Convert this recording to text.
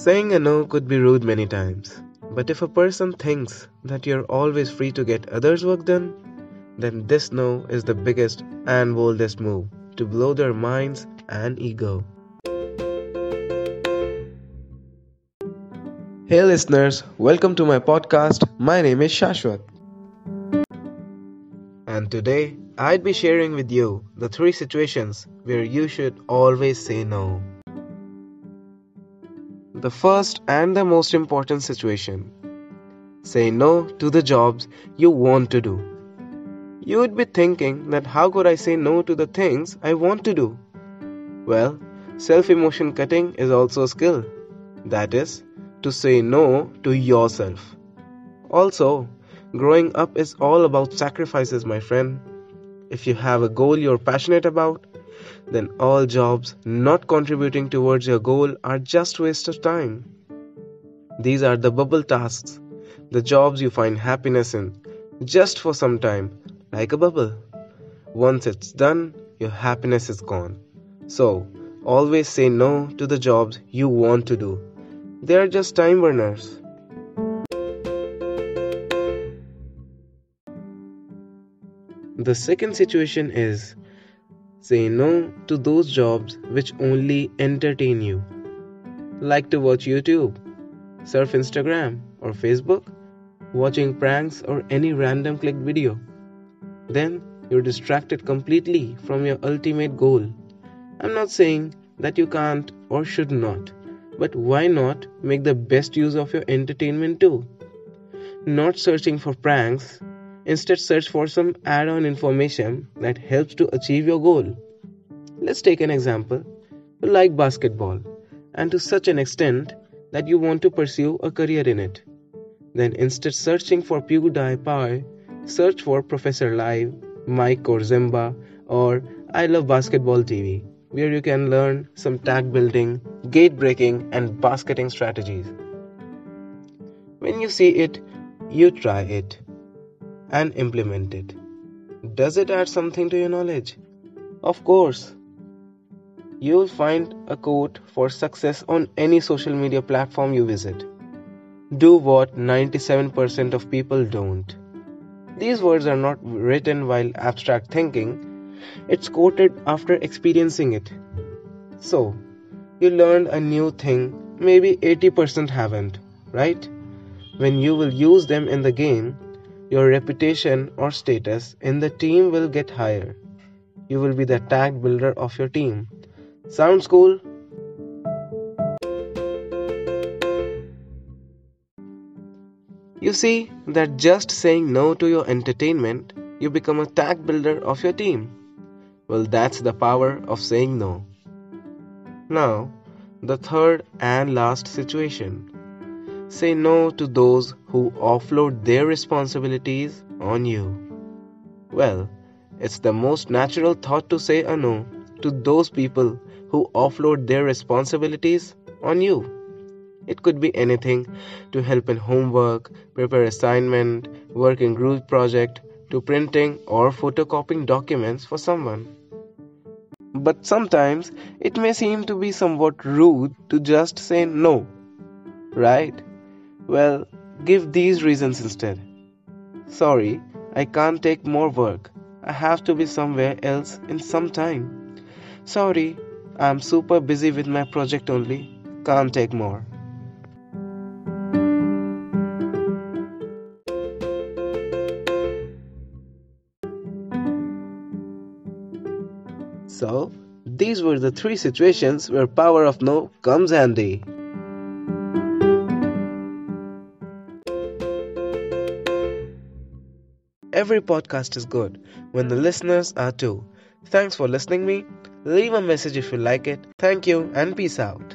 Saying a no could be rude many times, but if a person thinks that you're always free to get others' work done, then this no is the biggest and boldest move to blow their minds and ego. Hey listeners, welcome to my podcast. My name is Shashwat. And today I'd be sharing with you the three situations where you should always say no. The first and the most important situation say no to the jobs you want to do. You would be thinking that how could I say no to the things I want to do? Well, self emotion cutting is also a skill. That is, to say no to yourself. Also, growing up is all about sacrifices, my friend. If you have a goal you're passionate about, then all jobs not contributing towards your goal are just waste of time. These are the bubble tasks, the jobs you find happiness in, just for some time, like a bubble. Once it's done, your happiness is gone. So, always say no to the jobs you want to do they are just time burners. The second situation is say no to those jobs which only entertain you. Like to watch YouTube, surf Instagram or Facebook, watching pranks or any random click video. Then you're distracted completely from your ultimate goal. I'm not saying that you can't or should not but why not make the best use of your entertainment too? Not searching for pranks, instead, search for some add on information that helps to achieve your goal. Let's take an example. You like basketball, and to such an extent that you want to pursue a career in it. Then, instead searching for PewDiePie, search for Professor Live, Mike Korzemba, or I Love Basketball TV where you can learn some tag building, gate breaking, and basketing strategies. When you see it, you try it and implement it. Does it add something to your knowledge? Of course. You'll find a quote for success on any social media platform you visit. Do what 97% of people don't. These words are not written while abstract thinking, it's quoted after experiencing it. So, you learned a new thing, maybe 80% haven't, right? When you will use them in the game, your reputation or status in the team will get higher. You will be the tag builder of your team. Sounds cool? You see that just saying no to your entertainment, you become a tag builder of your team. Well, that's the power of saying no. Now, the third and last situation. Say no to those who offload their responsibilities on you. Well, it's the most natural thought to say a no to those people who offload their responsibilities on you. It could be anything to help in homework, prepare assignment, work in group project, to printing or photocopying documents for someone. But sometimes it may seem to be somewhat rude to just say no, right? Well, give these reasons instead. Sorry, I can't take more work. I have to be somewhere else in some time. Sorry, I'm super busy with my project only. Can't take more. So, these were the three situations where power of no comes handy. Every podcast is good when the listeners are too. Thanks for listening me. Leave a message if you like it. Thank you and peace out.